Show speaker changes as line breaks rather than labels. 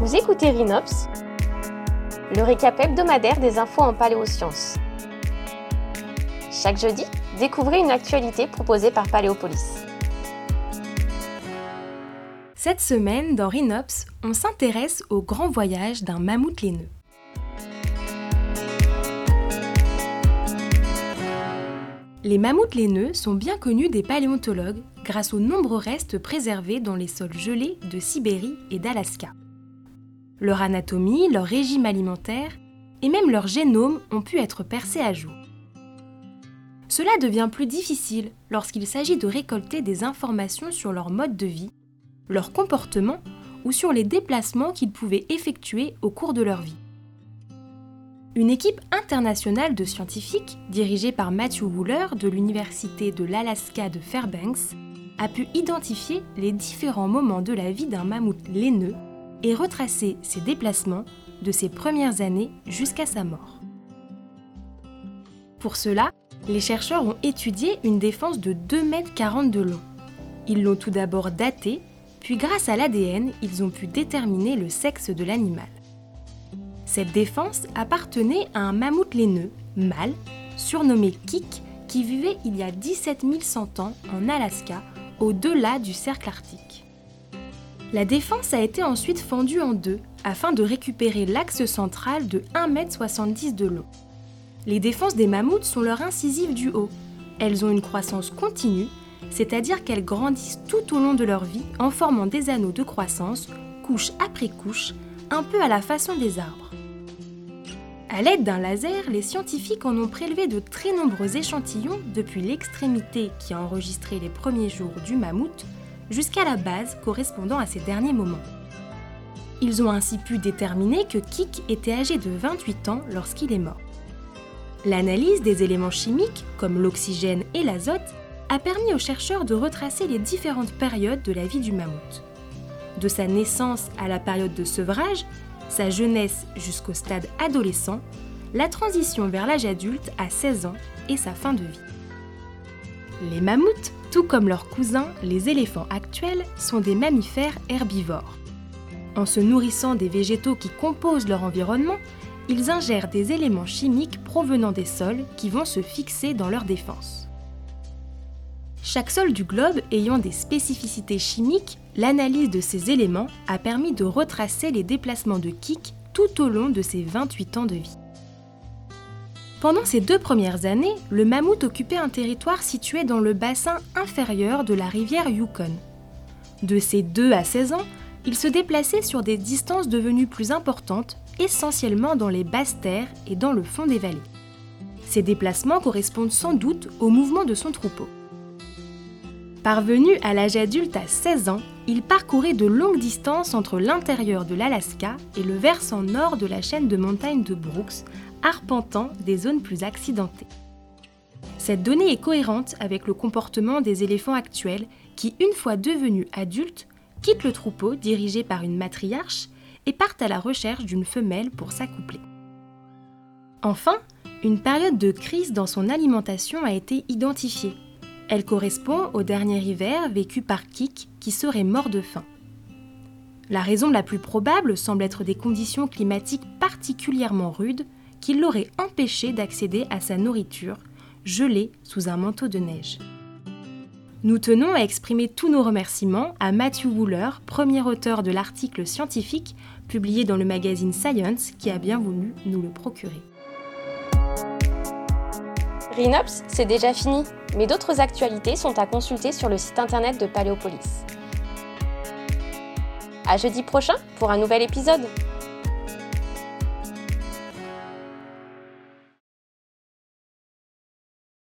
Vous écoutez Rhinops, le récap hebdomadaire des infos en paléosciences. Chaque jeudi, découvrez une actualité proposée par Paléopolis.
Cette semaine, dans Rhinops, on s'intéresse au grand voyage d'un mammouth laineux. Les mammouths laineux sont bien connus des paléontologues grâce aux nombreux restes préservés dans les sols gelés de Sibérie et d'Alaska. Leur anatomie, leur régime alimentaire et même leur génome ont pu être percés à jour. Cela devient plus difficile lorsqu'il s'agit de récolter des informations sur leur mode de vie, leur comportement ou sur les déplacements qu'ils pouvaient effectuer au cours de leur vie. Une équipe internationale de scientifiques, dirigée par Matthew Wooler de l'Université de l'Alaska de Fairbanks, a pu identifier les différents moments de la vie d'un mammouth laineux et retracer ses déplacements de ses premières années jusqu'à sa mort. Pour cela, les chercheurs ont étudié une défense de 2,40 m de long. Ils l'ont tout d'abord datée, puis grâce à l'ADN, ils ont pu déterminer le sexe de l'animal. Cette défense appartenait à un mammouth laineux, mâle, surnommé Kik, qui vivait il y a 17 100 ans en Alaska, au-delà du cercle arctique. La défense a été ensuite fendue en deux afin de récupérer l'axe central de 1,70 m de long. Les défenses des mammouths sont leurs incisives du haut. Elles ont une croissance continue, c'est-à-dire qu'elles grandissent tout au long de leur vie en formant des anneaux de croissance, couche après couche, un peu à la façon des arbres. À l'aide d'un laser, les scientifiques en ont prélevé de très nombreux échantillons depuis l'extrémité qui a enregistré les premiers jours du mammouth jusqu'à la base correspondant à ces derniers moments. Ils ont ainsi pu déterminer que Kik était âgé de 28 ans lorsqu'il est mort. L'analyse des éléments chimiques, comme l'oxygène et l'azote, a permis aux chercheurs de retracer les différentes périodes de la vie du mammouth. De sa naissance à la période de sevrage, sa jeunesse jusqu'au stade adolescent, la transition vers l'âge adulte à 16 ans et sa fin de vie. Les mammouths tout comme leurs cousins, les éléphants actuels sont des mammifères herbivores. En se nourrissant des végétaux qui composent leur environnement, ils ingèrent des éléments chimiques provenant des sols qui vont se fixer dans leur défense. Chaque sol du globe ayant des spécificités chimiques, l'analyse de ces éléments a permis de retracer les déplacements de Kik tout au long de ses 28 ans de vie. Pendant ces deux premières années, le mammouth occupait un territoire situé dans le bassin inférieur de la rivière Yukon. De ses 2 à 16 ans, il se déplaçait sur des distances devenues plus importantes, essentiellement dans les basses terres et dans le fond des vallées. Ces déplacements correspondent sans doute au mouvement de son troupeau. Parvenu à l'âge adulte à 16 ans, il parcourait de longues distances entre l'intérieur de l'Alaska et le versant nord de la chaîne de montagnes de Brooks, arpentant des zones plus accidentées. Cette donnée est cohérente avec le comportement des éléphants actuels qui, une fois devenus adultes, quittent le troupeau dirigé par une matriarche et partent à la recherche d'une femelle pour s'accoupler. Enfin, une période de crise dans son alimentation a été identifiée. Elle correspond au dernier hiver vécu par Kik qui serait mort de faim. La raison la plus probable semble être des conditions climatiques particulièrement rudes qui l'aurait empêché d'accéder à sa nourriture, gelée sous un manteau de neige. Nous tenons à exprimer tous nos remerciements à Matthew Wooler, premier auteur de l'article scientifique publié dans le magazine Science, qui a bien voulu nous le procurer.
Rhinops, c'est déjà fini, mais d'autres actualités sont à consulter sur le site internet de Paléopolis. À jeudi prochain pour un nouvel épisode.